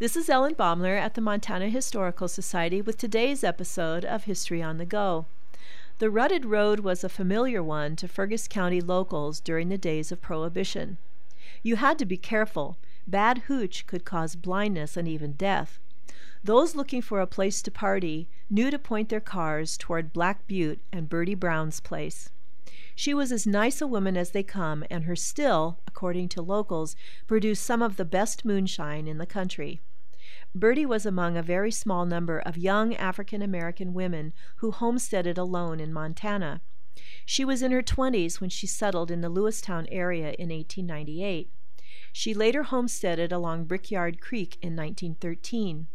This is Ellen Baumler at the Montana Historical Society with today's episode of History on the Go. The rutted road was a familiar one to Fergus County locals during the days of Prohibition. You had to be careful. Bad hooch could cause blindness and even death. Those looking for a place to party knew to point their cars toward Black Butte and Bertie Brown's place. She was as nice a woman as they come, and her still, according to locals, produced some of the best moonshine in the country. Bertie was among a very small number of young African American women who homesteaded alone in Montana. She was in her twenties when she settled in the Lewistown area in 1898. She later homesteaded along Brickyard Creek in 1913.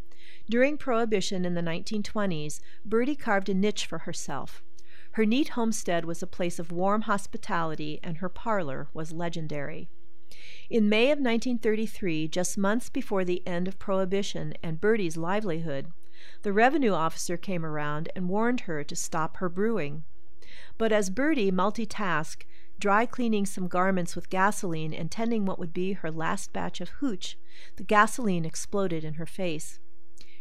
During Prohibition in the 1920s, Bertie carved a niche for herself. Her neat homestead was a place of warm hospitality, and her parlor was legendary. In May of 1933, just months before the end of Prohibition and Bertie's livelihood, the revenue officer came around and warned her to stop her brewing. But as Bertie multitasked, dry cleaning some garments with gasoline and tending what would be her last batch of hooch, the gasoline exploded in her face.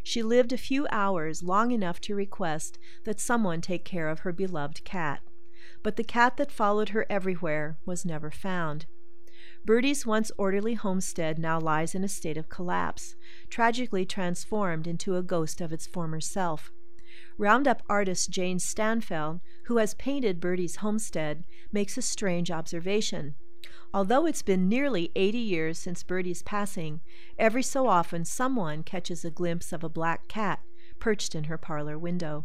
She lived a few hours, long enough to request that someone take care of her beloved cat. But the cat that followed her everywhere was never found. Bertie's once orderly homestead now lies in a state of collapse, tragically transformed into a ghost of its former self. Roundup artist Jane Stanfeld, who has painted Bertie's homestead, makes a strange observation. Although it's been nearly 80 years since Bertie's passing, every so often someone catches a glimpse of a black cat perched in her parlor window.